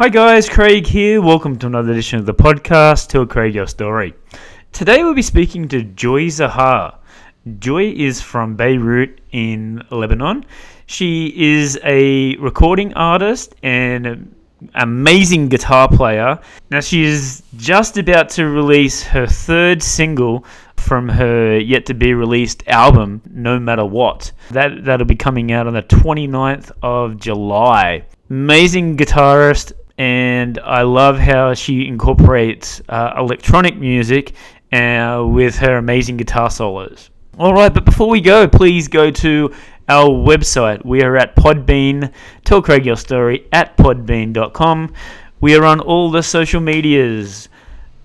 Hi guys, Craig here. Welcome to another edition of the podcast, Tell Craig Your Story. Today we'll be speaking to Joy Zahar. Joy is from Beirut in Lebanon. She is a recording artist and an amazing guitar player. Now she is just about to release her third single from her yet to be released album, No Matter What. That that'll be coming out on the 29th of July. Amazing guitarist, and I love how she incorporates uh, electronic music uh, with her amazing guitar solos. All right, but before we go, please go to our website. We are at Podbean. Tell Craig your story at podbean.com. We are on all the social medias.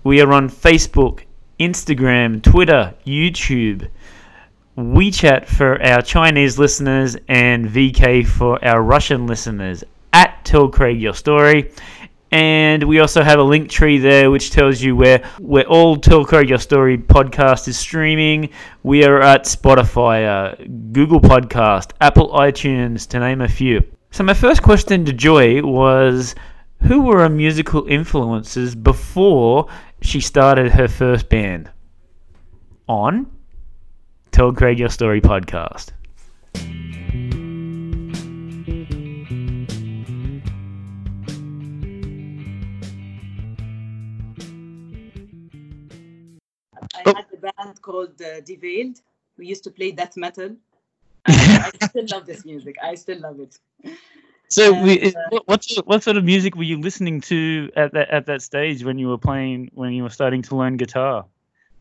We are on Facebook, Instagram, Twitter, YouTube, WeChat for our Chinese listeners, and VK for our Russian listeners. At Tell Craig Your Story. And we also have a link tree there which tells you where, where all Tell Craig Your Story podcast is streaming. We are at Spotify, uh, Google Podcast, Apple iTunes, to name a few. So my first question to Joy was, who were her musical influences before she started her first band? On Tell Craig Your Story podcast. I Oh. had a band called uh, Devailed. We used to play death metal. I, I still love this music. I still love it. So, And, we, uh, what, what sort- what sort of music were you listening to at that at that stage when you were playing when you were starting to learn guitar?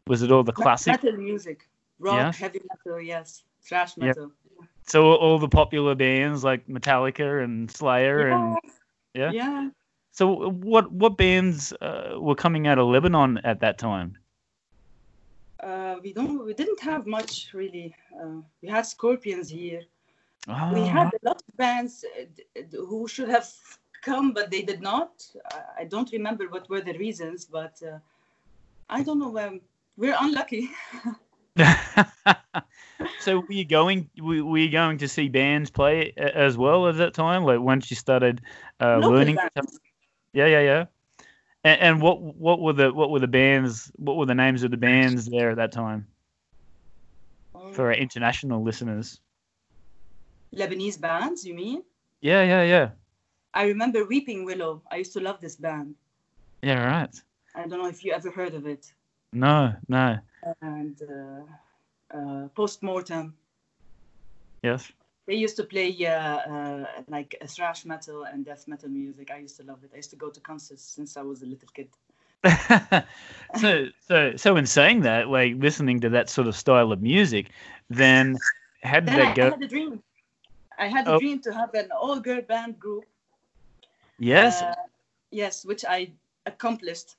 Was it all the classic? metal music, rock, Yeah. heavy metal, yes, thrash metal. So all the popular bands like Metallica and Slayer and Yeah. yeah. yeah. So what what bands uh, were coming out of Lebanon at that time? Uh, we don't. We didn't have much really. Uh, we had Scorpions here. Oh, we had a lot of bands uh, who should have come, but they did not. I- don't remember what were the reasons, but uh, I don't know. Um, we're unlucky. so were you going were, were you going to see bands play as well at that time like once you started uh, learning bands. yeah yeah yeah and, and what what were the what were the bands what were the names of the bands there at that time Um, for our international listeners Lebanese bands, you mean? yeah yeah yeah I remember Weeping Willow. I used to love this band. yeah right I don't know if you ever heard of it. no no And uh, uh, Postmortem. yes They used to play uh, uh, like a thrash metal and death metal music. I used to love it. I used to go to concerts since I was a little kid. so so so in saying that like listening to that sort of style of music then how did Then I, that I go had a dream. I had a Oh. dream to have an all-girl band group. yes Uh, yes, which I accomplished,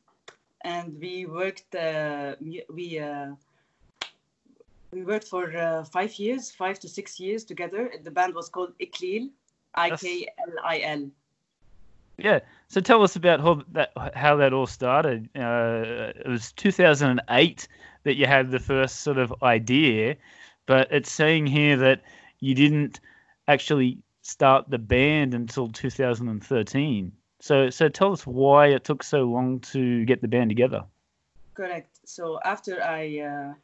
and we worked. Uh, we uh, we worked for uh, five years, five to six years together. The band was called Iklil, I K L I L. Yeah. So tell us about how that how that all started. Uh, it was 2008 that you had the first sort of idea, but it's saying here that you didn't actually start the band until 2013. So so tell us why it took so long to get the band together. Correct. So after I uh,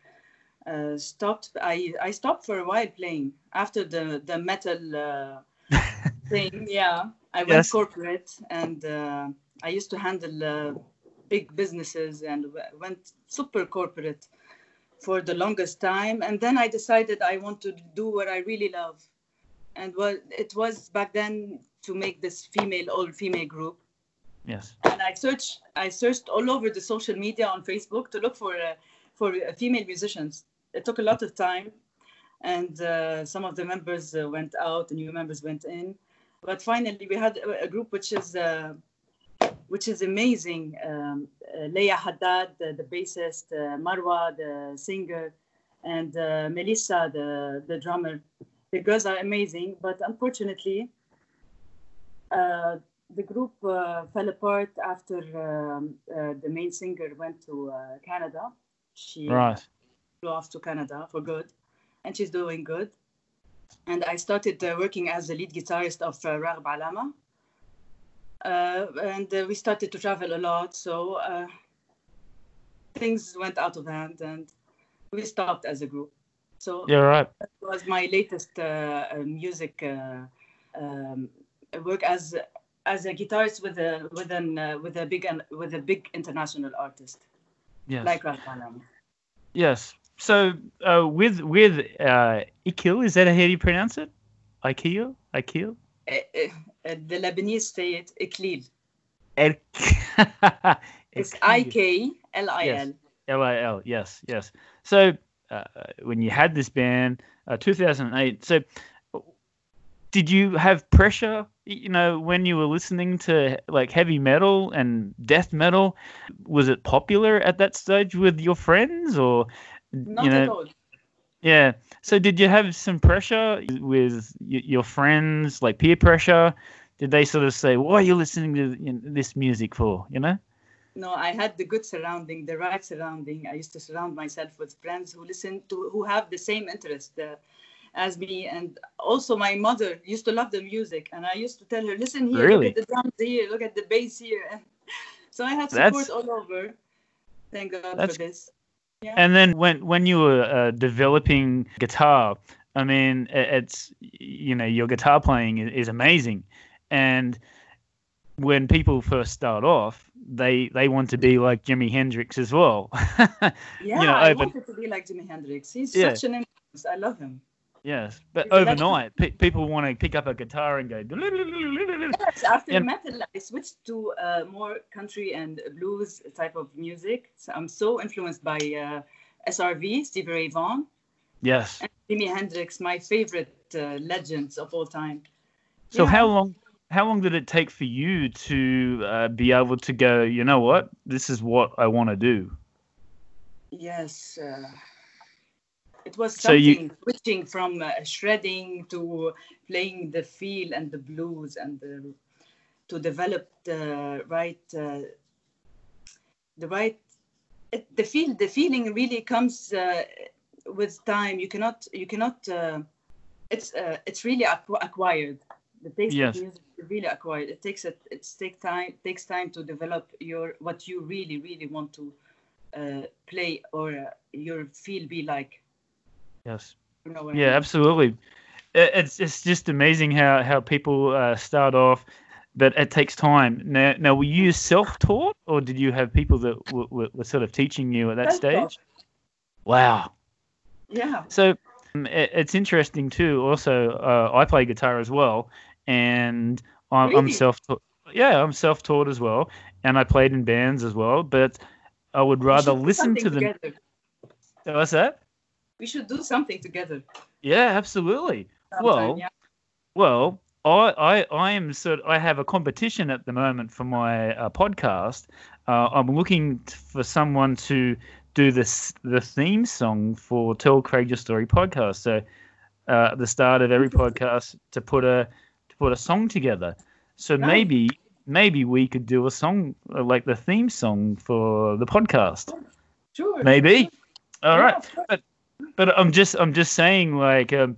uh, stopped, I I stopped for a while playing after the the metal uh, thing. Yeah, I went Yes. corporate, and uh, I used to handle uh, big businesses and w- went super corporate for the longest time. And then I decided I want to do what I really love, and what it was back then to make this female all female group Yes. and I searched I searched all over the social media on Facebook to look for uh, for female musicians. It took a lot of time, and uh, some of the members uh, went out, and new members went in. But finally, we had a, group which is uh, which is amazing. Um, uh, Leia Haddad, the, the bassist, uh, Marwa, the singer, and uh, Melissa, the the drummer. The girls are amazing, but unfortunately. Uh, the group uh, fell apart after um, uh, the main singer went to uh, Canada. She Right. Flew off to Canada for good, and she's doing good. And I started uh, working as the lead guitarist of uh, Ragheb Alama. uh, and uh, we started to travel a lot. So uh, things went out of hand, and we stopped as a group. So Yeah, right. that was my latest uh, uh, music uh, um, work as as a guitarist with a with an uh, with a big with a big international artist Yes. like Ralph Allen. yes. So uh, with with uh, Ikil, is that how you pronounce it? Ikil? Ikil? Uh, uh, uh, the Lebanese say it Iklil. El- It's Ikil. I K L I L. L I L. Yes, yes. So uh, when you had this band, uh, 2008. So did you have pressure? You know, when you were listening to like heavy metal and death metal, was it popular at that stage with your friends, or Not you know? at all. Yeah. So did you have some pressure with your friends, like peer pressure? Did they sort of say, "What are you listening to this music for?" You know? No, I had the good surrounding, the right surrounding. I used to surround myself with friends who listen to, who have the same interest uh, as me. And also, my mother used to love the music, and I used to tell her, "Listen here, Really? look at the drums here, look at the bass here." so I had That's- support all over. Thank God That's- for this. Yeah. And then when when you were uh, developing guitar, I mean, it's you know your guitar playing is, is amazing, and when people first start off, they they want to be like Jimi Hendrix as well. yeah, know, I wanted to be like Jimi Hendrix. He's Yeah. such an influence. I love him. Yes, but legend. overnight, pe- people want to pick up a guitar and go. Yes, after And- metal, I switched to uh, more country and blues type of music. So I'm so influenced by uh, SRV, Stevie Ray Vaughan, Yes. and Jimi Hendrix, my favorite uh, legends of all time. So Yeah. how long how long did it take for you to uh, be able to go? You know what? This is what I want to do. Yes, uh, it was So you- something switching from uh, shredding to playing the feel and the blues and the, to develop the right uh, the right it, the feel the feeling really comes uh, with time. You cannot you cannot uh, it's uh, it's really acqu- acquired. The taste Yes. of music is really acquired. It takes it it take time takes time to develop your what you really really want to uh, play or uh, your feel be like. Yes. You know what I Yeah, absolutely. It's it's just amazing how how people uh, start off, but it takes time. Now, now were you self taught, or did you have people that w- w- were sort of teaching you at that Self-taught. stage? Wow. Yeah. So um, it, it's interesting too. Also, uh, I play guitar as well, and I'm, I'm self taught. Yeah, I'm self taught as well, and I played in bands as well. But I would rather listen to them. together. What's that? We should do something together. Yeah, absolutely. sometime, Well, yeah. Well, I, I, I am sort. I have a competition at the moment for my uh, podcast. Uh, I'm looking for someone to do this the theme song for Tell Craig Your Story podcast. So, uh, at the start of every podcast, to put a to put a song together. So Nice. maybe maybe we could do a song uh, like the theme song for the podcast. Sure. Maybe. All Yeah, right of course. But I'm just I'm just saying like um,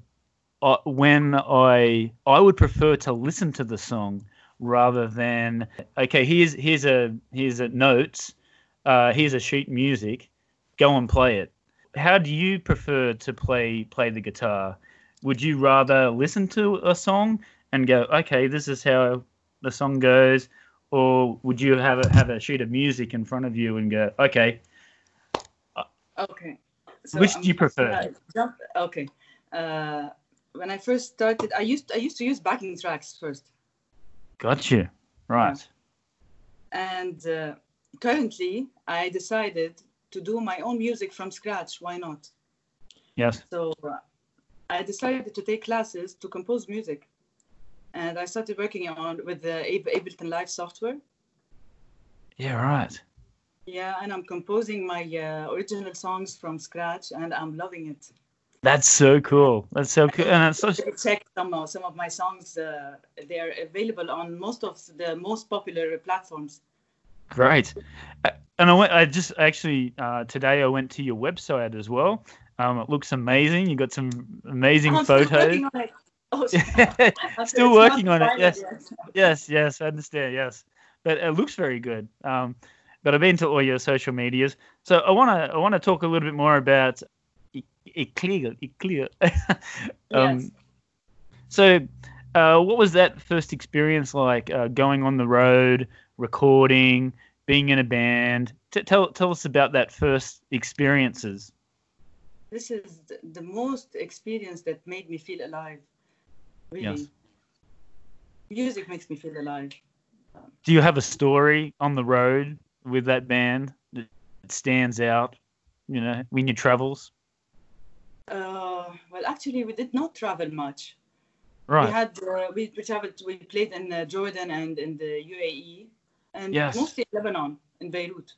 uh, when I I would prefer to listen to the song rather than okay here's here's a here's a notes uh, here's a sheet music go and play it. How do you prefer to play play the guitar? Would you rather listen to a song and go okay this is how the song goes, or would you have a, have a sheet of music in front of you and go okay Okay. Which I'm do you prefer? jump- Okay. Uh, when I first started, I used I used to use backing tracks first, got you right. and uh, currently I decided to do my own music from scratch. Why not? Yes. So uh, I decided to take classes to compose music, and I started working on with the Ab- Ableton Live software. Yeah, right. Yeah, and I'm composing my uh, original songs from scratch, and I'm loving it. That's so cool. That's so cool. And it's such, check some of some of my songs. Uh, they are available on most of the most popular platforms. great. Uh, And I went. I just actually uh, today I went to your website as well. Um, it looks amazing. You got some amazing I'm still photos. working on it. Oh, Still working on it, yes. yes, yes, I understand. Yes, but it looks very good. Um, but I've been to all your social medias, so I want to I want to talk a little bit more about E- Eclear. Eclear. um, Yes. So, uh, what was that first experience like? Uh, going on the road, recording, being in a band. T- tell tell us about that first experiences. This is the, the most experience that made me feel alive. Really. Yes. Music makes me feel alive. Do you have a story on the road with that band that stands out? You know, in your travels. Uh, well, actually, we did not travel much. Right. We had uh, we, we traveled. We played in uh, Jordan and in the UAE, and Yes. mostly Lebanon in Beirut.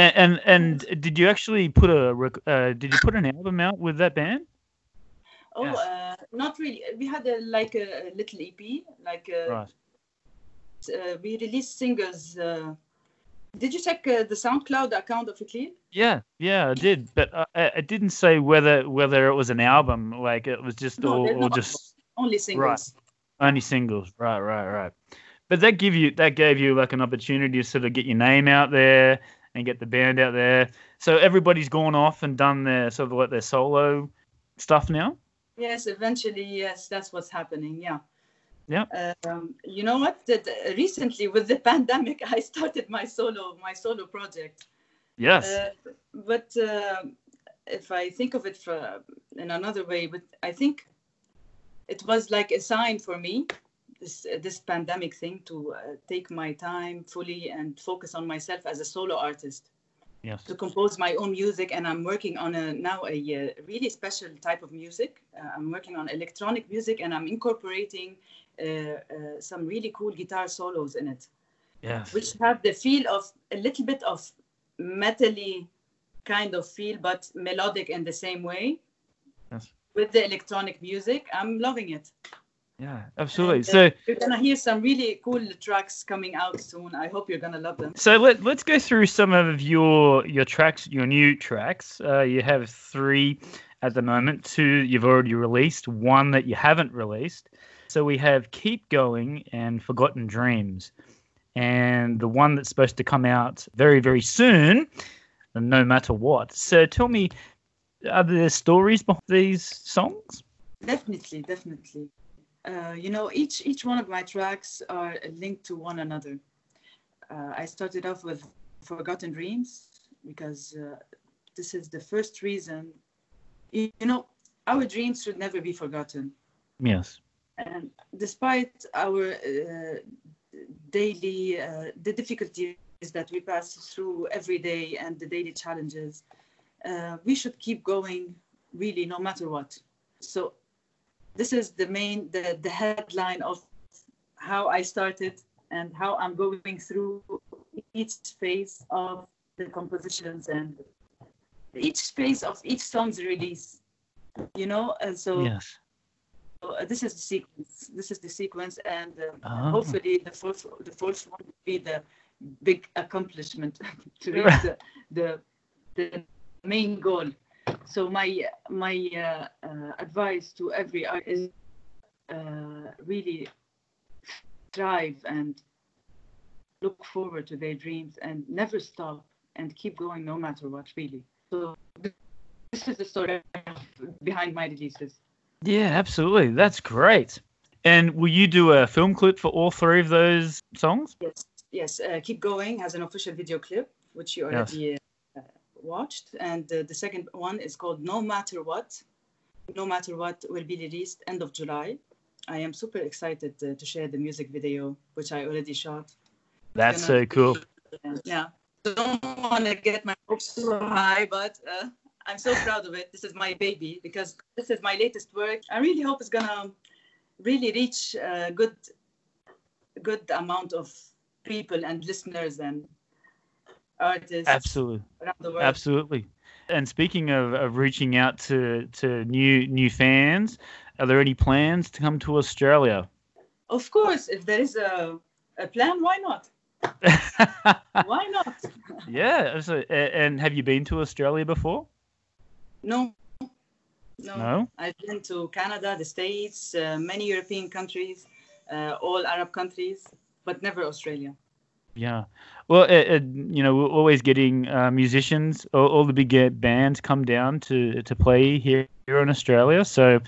And, and and did you actually put a rec- uh, did you put an album out with that band? Oh, Yes. uh, not really. We had a, like a, a little EP. Like uh, Right. Uh, we released singles. Uh, did you check uh, the SoundCloud account of Iklil? Yeah, yeah, I did, but uh, I, I didn't say whether whether it was an album, like it was just No, or just Only singles. Right, only singles. Right, right, right. But that give you that gave you like an opportunity to sort of get your name out there and get the band out there. So everybody's gone off and done their sort of like their solo stuff now. Yes, eventually, yes, that's what's happening. Yeah. Yeah. Um, you know what? That uh, recently with the pandemic, I started my solo my solo project. Yes. Uh, but uh, if I think of it for, in another way, but I think it was like a sign for me, this uh, this pandemic thing, to uh, take my time fully and focus on myself as a solo artist yes. to compose my own music. And I'm working on a now a uh, really special type of music. Uh, I'm working on electronic music, and I'm incorporating some really cool guitar solos in it which have the feel of a little bit of metally kind of feel, but melodic in the same way. Yes. With the electronic music, I'm loving it. Yeah. Absolutely. And, uh, So. you're gonna hear some really cool tracks coming out soon. I hope you're gonna love them. So let, let's go through some of your your tracks, your new tracks. Uh, you have three at the moment. Two you've already released, one that you haven't released. So we have Keep Going and Forgotten Dreams. And the one that's supposed to come out very, very soon, no matter what. So tell me, are there stories behind these songs? Definitely, definitely. Uh, you know, each each one of my tracks are linked to one another. Uh, I started off with Forgotten Dreams because uh, this is the first reason. You, you know, our dreams should never be forgotten. Yes. And despite our uh, daily uh, the difficulties that we pass through every day and the daily challenges, uh, we should keep going, really, no matter what. So this is the main the, the headline of how I started and how I'm going through each phase of the compositions and each phase of each song's release. You know, and so Yes. This is the sequence. This is the sequence, and uh, Ah. hopefully the fourth the fourth one will be the big accomplishment to reach the, the the main goal. So my my uh, uh, advice to every artist is uh, really strive and look forward to their dreams and never stop and keep going no matter what. Really. So this is the story behind my releases. Yeah, absolutely. That's great. And will you do a film clip for all three of those songs? Yes, yes. Uh, Keep Going has an official video clip, which you Yes. already uh, watched. And uh, the second one is called No Matter What. No Matter What will be released end of July. I am super excited uh, to share the music video, which I already shot. That's so cool. Yeah. Don't want to get my hopes too high, but uh, I'm so proud of it. This is my baby because this is my latest work. I really hope it's gonna really reach a good, good amount of people and listeners and artists Absolutely. around the world. Absolutely. And speaking of, of reaching out to, to new new fans, are there any plans to come to Australia? Of course, if there is a, a plan, why not? Why not? yeah. So, and have you been to Australia before? No, No. No? I've been to Canada, the States, uh, many European countries, uh, all Arab countries, but never Australia. Yeah. Well, uh, uh, you know, we're always getting uh, musicians, all, all the big uh, bands come down to to play here, here in Australia. So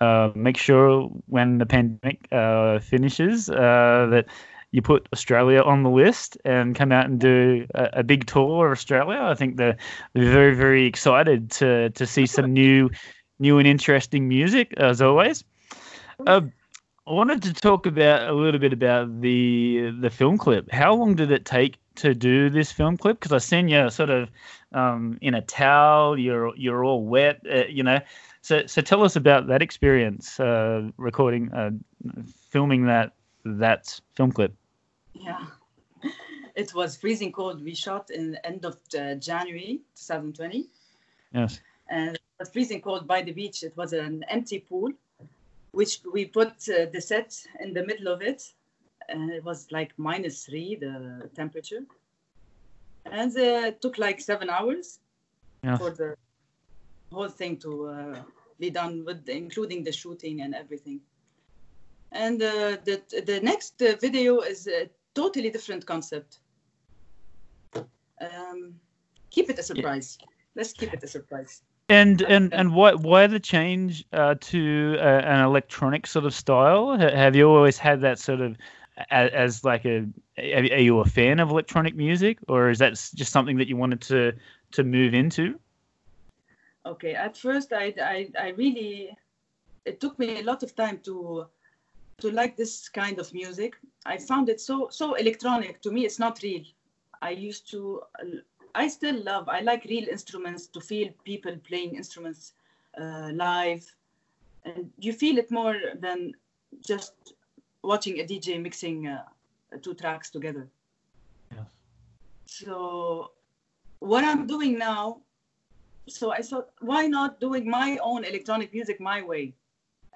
uh, make sure when the pandemic uh, finishes uh, that you put Australia on the list and come out and do a, a big tour of Australia. I think they're, very, very excited to to see some new, new and interesting music as always. Uh, I wanted to talk about a little bit about the the film clip. How long did it take to do this film clip? Because I seen you sort of um, in a towel. You're you're all wet. Uh, you know. So so tell us about that experience uh, recording, uh, filming that that film clip. Yeah. It was freezing cold. We shot in the end of uh, January 2020. Yes. and it was freezing cold by the beach. It was an empty pool, which we put uh, the set in the middle of it, and it was like minus three the temperature, and uh, it took like seven hours Yeah. for the whole thing to uh, be done with, including the shooting and everything. And uh, the the next uh, video is a totally different concept. Um, keep it a surprise. Let's keep it a surprise. And and and why why the change uh, to uh, an electronic sort of style? Have you always had that sort of as, as like a are are you a fan of electronic music, or is that just something that you wanted to to move into? Okay, at first I, I, I really, it took me a lot of time to, to like this kind of music. I found it so, so electronic. To me, it's not real. I used to, I still love, I like real instruments to feel people playing instruments uh, live. And you feel it more than just watching a DJ mixing uh, two tracks together. Yes. So what I'm doing now, so I thought, why not doing my own electronic music my way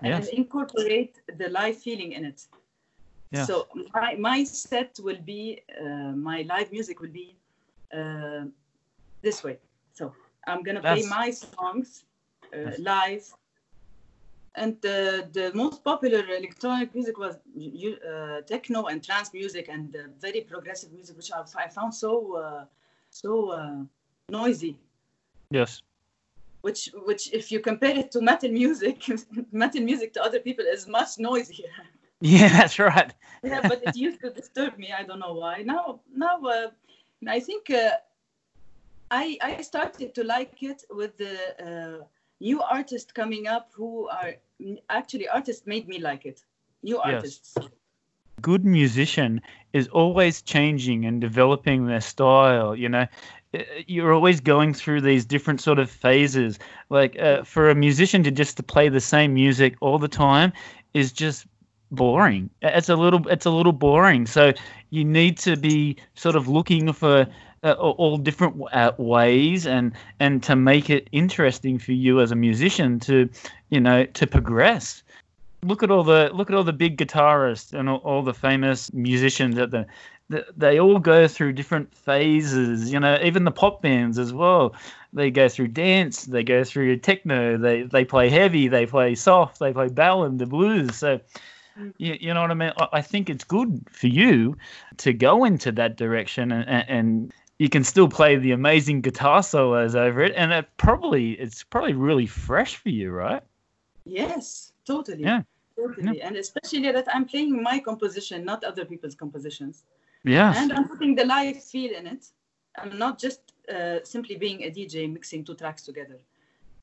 and incorporate the live feeling in it. Yes. So my, my set will be, uh, my live music will be uh, this way. So I'm gonna play my songs uh, Yes. live. And the, the most popular electronic music was uh, techno and trance music and uh, very progressive music, which I, I found so uh, so uh, noisy. Yes. Which which if you compare it to metal music, metal music to other people is much noisier. Yeah, that's right. yeah, but it used to disturb me. I don't know why. Now now uh, I think uh, I I started to like it with the uh, new artists coming up who are actually artists made me like it. New Yes. artists. good musician is always changing and developing their style you know you're always going through these different sort of phases. Like uh, for a musician to just to play the same music all the time is just boring. It's a little it's a little boring. So you need to be sort of looking for uh, all different uh, ways and and to make it interesting for you as a musician to you know to progress. Look at all the look at all the big guitarists and all, all the famous musicians at the they all go through different phases you know even the pop bands as well they go through dance they go through techno they they play heavy they play soft they play ballad the blues so Mm. you, you know what i mean I, think it's good for you to go into that direction and, and, and you can still play the amazing guitar solos over it and it probably it's probably really fresh for you right Yes, totally. Yeah. Totally. And especially that I'm playing my composition, not other people's compositions. Yeah And I'm putting the live feel in it. I'm not just uh, simply being a DJ mixing two tracks together.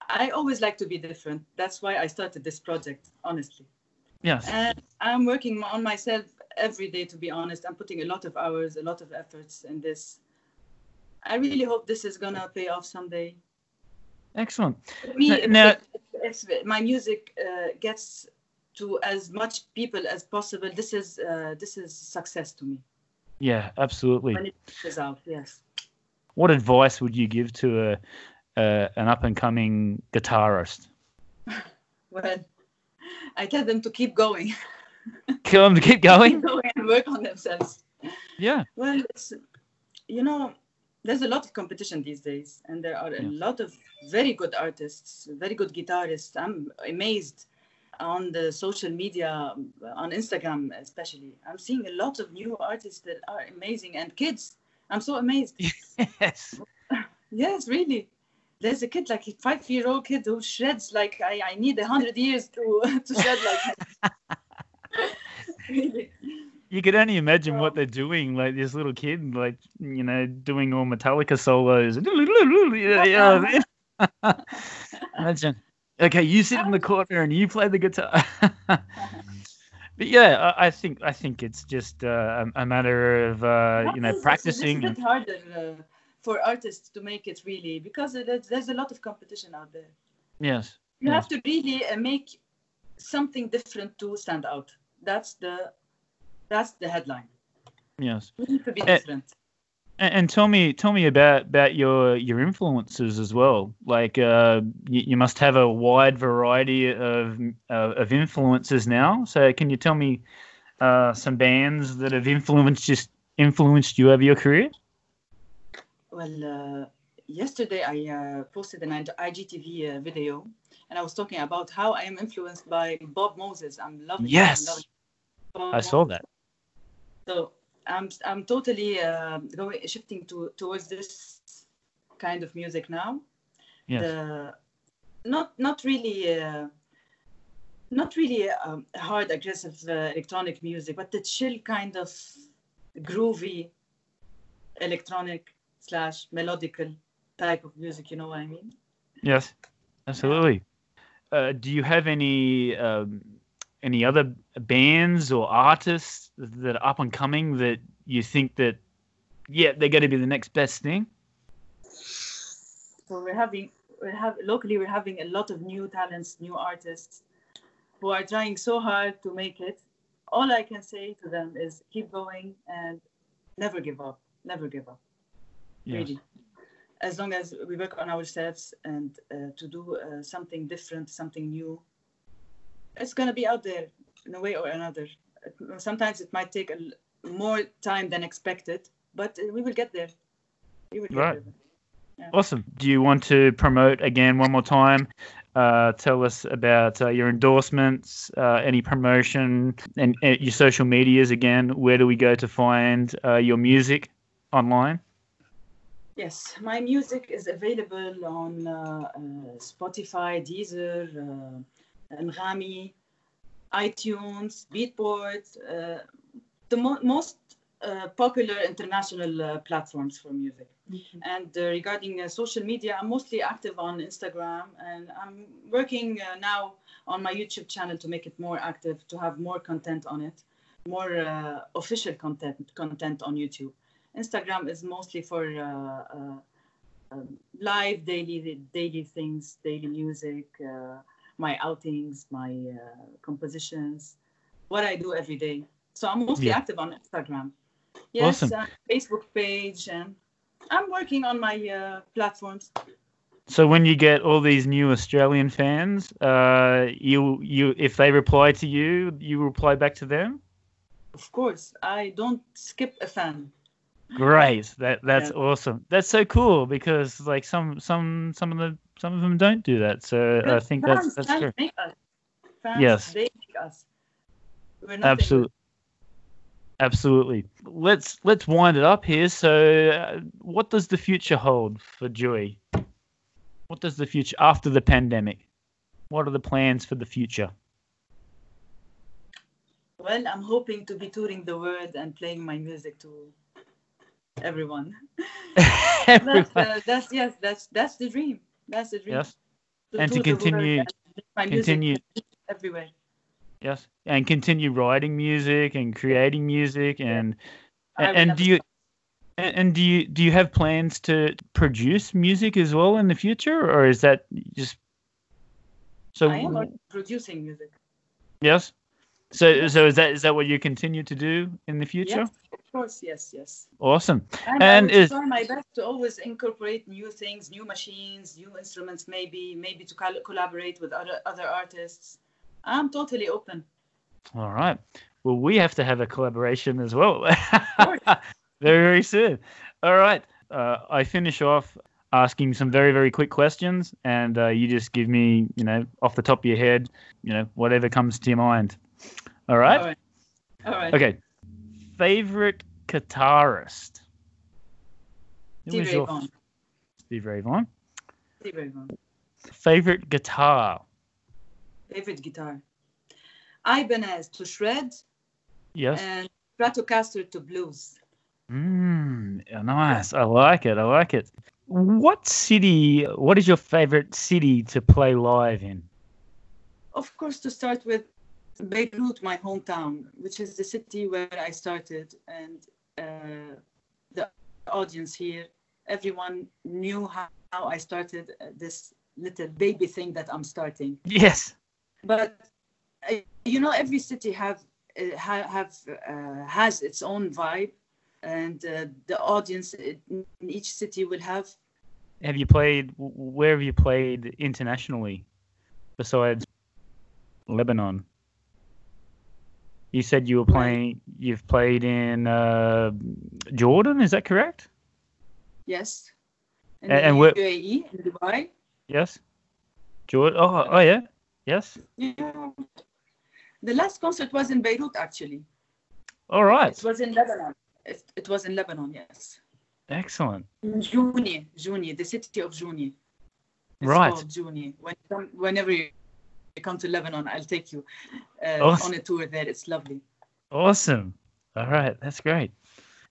I always like to be different. That's why I started this project, honestly. yes And I'm working on myself every day, to be honest. I'm putting a lot of hours, a lot of efforts in this. I really hope this is going to pay off someday. excellent For me, N- if, now- if, if my music uh, gets to as much people as possible, this is uh, this is success to me. Yeah, absolutely. When it is out, yes. What advice would you give to a, a an up and coming guitarist? Well, I tell them to keep going, Kill them to keep keep going. going and work on themselves. Yeah, Well, it's, you know, there's a lot of competition these days, and there are a Yeah. lot of very good artists, very good guitarists. I'm amazed on the social media, um, on Instagram especially. I'm seeing a lot of new artists that are amazing, and kids. I'm so amazed. Yes. Yes, really. There's a kid, like a five-year-old kid, who shreds like I, I need a hundred years to to shed like really. You could only imagine what they're doing, like this little kid, like you know, doing all Metallica solos. Imagine. Okay, you sit in the corner and you play the guitar. but yeah, I, I think I think it's just uh, a, a matter of uh, you know practicing. It's a bit harder uh, for artists to make it really because there's, there's a lot of competition out there. Yes. You Yes. have to really uh, make something different to stand out. That's the that's the headline. Yes. We need to be Eh, different. And, and tell me, tell me about about your your influences as well. Like, uh, you, you must have a wide variety of uh, of influences now. So, can you tell me uh, some bands that have influenced just influenced you over your career? Well, uh, yesterday I uh, posted an IGTV uh, video, and I was talking about how I am influenced by Bob Moses. I'm loving. I'm Yes. loving Bob I saw Moses. that. So I'm I'm totally uh, going shifting to towards this kind of music now. Yes. The not not really uh, not really um, hard aggressive uh, electronic music, but the chill kind of groovy electronic slash melodical type of music. You know what I mean? Yes. Absolutely. Uh, do you have any um, any other bands or artists that are up and coming that you think that yeah they're going to be the next best thing? So we're having we have locally we're having a lot of new talents, new artists who are trying so hard to make it. All I can say to them is keep going and never give up. Never give up. Really. As long as we work on ourselves and uh, to do uh, something different, something new, it's gonna be out there in a way or another. Sometimes it might take a more time than expected, but uh, we will get there. Will get Right. there. Awesome. Do you want to promote again one more time? Uh, tell us about uh, your endorsements, uh, any promotion, and uh, your social medias again. Where do we go to find uh, your music online? Yes, my music is available on uh, uh, Spotify, Deezer, Anghami, iTunes, Beatport, uh, the mo- most uh, popular international uh, platforms for music. And uh, regarding uh, social media, I'm mostly active on Instagram, and I'm working uh, now on my YouTube channel to make it more active, to have more content on it, more uh, official content content on YouTube. Instagram is mostly for uh, uh, um, live daily daily things, daily music, uh, my outings, my uh, compositions, what I do every day. So I'm mostly Yeah. active on Instagram. Yes, Awesome. uh, Facebook page, and I'm working on my uh, platforms. So when you get all these new Australian fans, uh, you you if they reply to you, you reply back to them. Of course, I don't skip a fan. Great. That that's Yeah. awesome. That's so cool because like some some some of the some of them don't do that. So I think that's that's true. make us. Yes. they make us. Absolutely. Absolutely. Let's let's wind it up here. So, uh, what does the future hold for Joy? What does the future after the pandemic? What are the plans for the future? Well, I'm hoping to be touring the world and playing my music to everyone. That's, Everyone. uh, that's yes, that's that's the dream. The dream. Yes. And to continue- and play my music continue everywhere. yes and continue writing music and creating music and I and, and do you and and do you do you have plans to produce music as well in the future or is that just so I am producing music. yes so so is that is that what you continue to do in the future Yes, of course. Yes, yes. awesome And, And I is- try my best to always incorporate new things, new machines, new instruments, maybe, maybe to col- collaborate with other other artists. I'm totally open. all right well we have to have a collaboration as well very very soon all right uh, I finish off asking some very very quick questions, and uh, you just give me, you know, off the top of your head, you know, whatever comes to your mind. All right. All right. All right. Okay. Favorite guitarist. Steve Ray your- Vaughan. Steve Ray Vaughan. Steve Ray Vaughan. Favorite guitar. Favorite guitar. Ibanez to shred Yes. and Stratocaster to blues. Mm, yeah, nice. I like it. I like it. What city? What is your favorite city to play live in? Of course, to start with Beirut, my hometown, which is the city where I started, and uh, the audience here, everyone knew how, how I started uh, this little baby thing that I'm starting. Yes. But uh, you know, every city have uh, ha- have uh, has its own vibe, and uh, the audience in each city will have Have you played? Where have you played internationally, besides Lebanon? You said you were playing. You've played in uh, Jordan. Is that correct? yes, in A- the and where- UAE in Dubai. Yes. Jordan. Oh, oh yeah. Yes. Yeah. The last concert was in Beirut, actually. All right. It was in Lebanon. It, it was in Lebanon, yes. Excellent. In Jounieh, Jounieh, the city of Jounieh. It's Right. Jounieh. When, whenever you come to Lebanon, I'll take you uh, Awesome. on a tour there. It's lovely. Awesome. All right, that's great.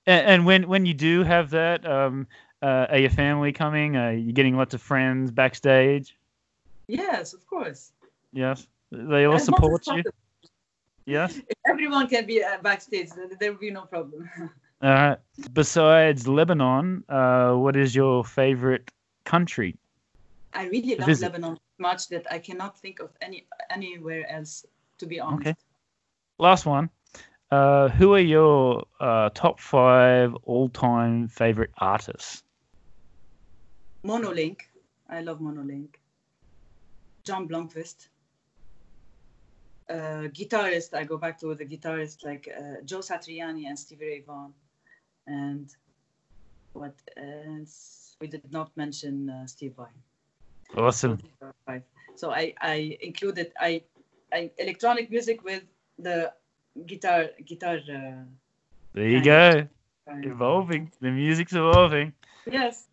And, and when when you do have that, um, uh, are your family coming? Are you getting lots of friends backstage? Yes, of course. Yes, they all As support you. Yes. If everyone can be uh, backstage, there will be no problem. All right. Besides Lebanon, uh, what is your favorite country? I really love Visit. Lebanon much that I cannot think of any anywhere else, to be honest. Okay. Last one. Uh, who are your uh, top five all-time favorite artists? Monolink. I love Monolink. Jan Blomqvist. Uh, guitarist, I go back to the guitarist like uh, Joe Satriani and Stevie Ray Vaughan. And what else? We did not mention uh, Steve Vai. Awesome. So I, I included I, I electronic music with the guitar guitar. Uh, There you go. Evolving. The music's evolving. Yes.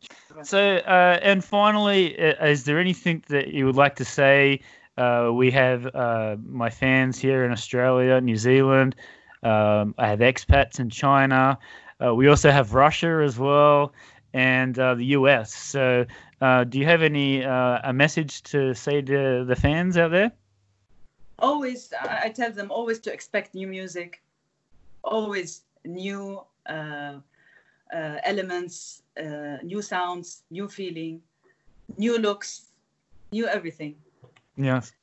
So, uh, and finally, uh, is there anything that you would like to say? Uh, we have uh, my fans here in Australia, New Zealand. Um, I have expats in China. Uh, we also have Russia as well, and uh, the US. So, uh, do you have any uh, a message to say to the fans out there? always I tell them always to expect new music, always new uh, uh, elements, uh, new sounds, new feeling, new looks, new everything. Yes.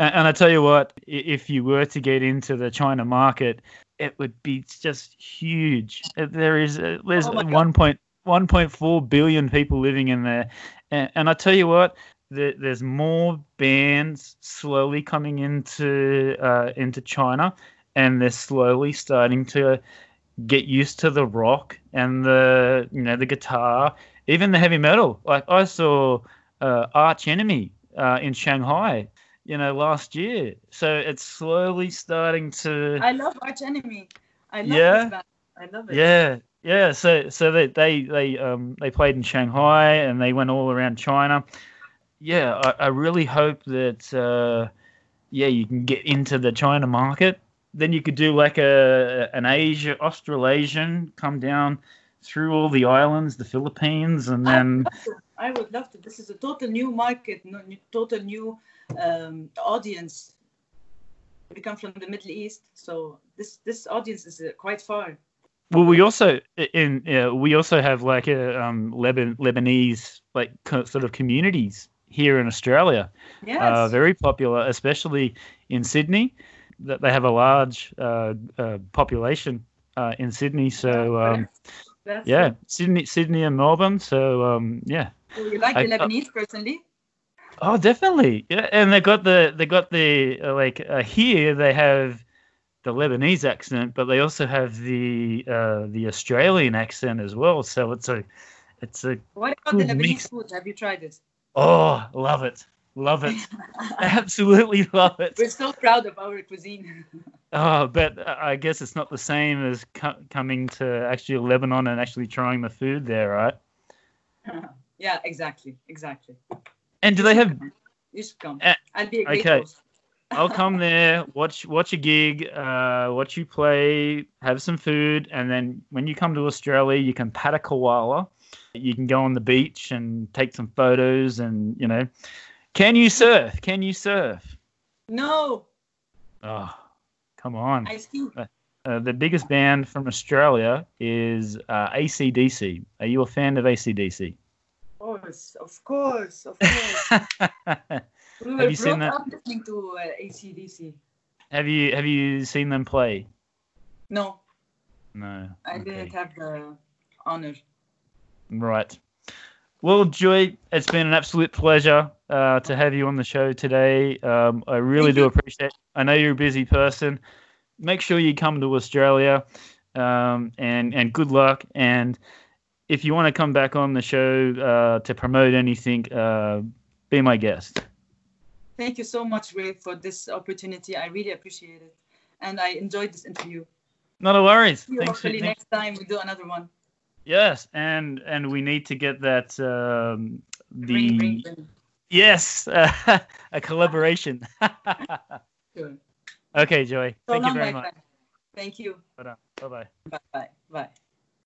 And, I tell you what, if you were to get into the China market, it would be just huge. Uh, There is there's Oh my God. one point one point four billion people living in there, and, and I tell you what, there, there's more bands slowly coming into uh, into China, and they're slowly starting to get used to the rock and the you know the guitar, even the heavy metal. Like I saw uh, Arch Enemy uh, in Shanghai, you know, last year. So it's slowly starting to. I love Arch Enemy. I love Yeah? I love it. Yeah, yeah. So so they they they um they played in Shanghai and they went all around China. Yeah, I, I really hope that uh, yeah you can get into the China market. Then you could do like a an Asia Australasian come down through all the islands, the Philippines, and then I would love to. This is a total new market, total new um, audience. We come from the Middle East, so this this audience is uh, quite far. Well, we also in yeah, we also have like a um Leban Lebanese like co- sort of communities here in Australia. Yes. Uh, very popular, especially in Sydney. That they have a large uh, uh, population uh, in Sydney. So um, That's yeah. Sydney, Sydney and Melbourne. So um, yeah. So you like I- the uh, Lebanese personally? Oh, definitely. Yeah, and they got the they got the uh, like uh, here they have the Lebanese accent, but they also have the uh, the Australian accent as well. So it's a It's a What about the Lebanese mix. food? Have you tried it? oh, love it, love it, absolutely love it. We're so proud of our cuisine. Oh, but I guess it's not the same as co- coming to actually Lebanon and actually trying the food there, right? yeah, exactly, exactly. And do they have? You should come. Eh, I'll be a great okay. host. I'll come there, watch watch a gig, uh, watch you play, have some food, and then when you come to Australia, you can pat a koala. You can go on the beach and take some photos, and you know, can you surf? Can you surf? No, Oh, come on! I ski. Uh, the biggest band from Australia is uh, ACDC. Are you a fan of ACDC? Of course, of course, of course. We were Have you seen that? listening to uh, ACDC. have you have you seen them play? No, No. I Okay. didn't have the honor. Right. Well, Joy, it's been an absolute pleasure uh, to have you on the show today. Um, I really Thank do you. appreciate. I know you're a busy person. Make sure you come to Australia, um, and and good luck. And if you want to come back on the show uh, to promote anything, uh, be my guest. Thank you so much, Ray, for this opportunity. I really appreciate it. And I enjoyed this interview. Not a worries. See you Thanks for, hopefully thanks- next time we do another one. yes, and and we need to get that um, the Ring, ring, ring. yes a collaboration. Sure. okay, Joy. So Thank you very much. friend. Thank you. Bye bye. Bye bye. Bye.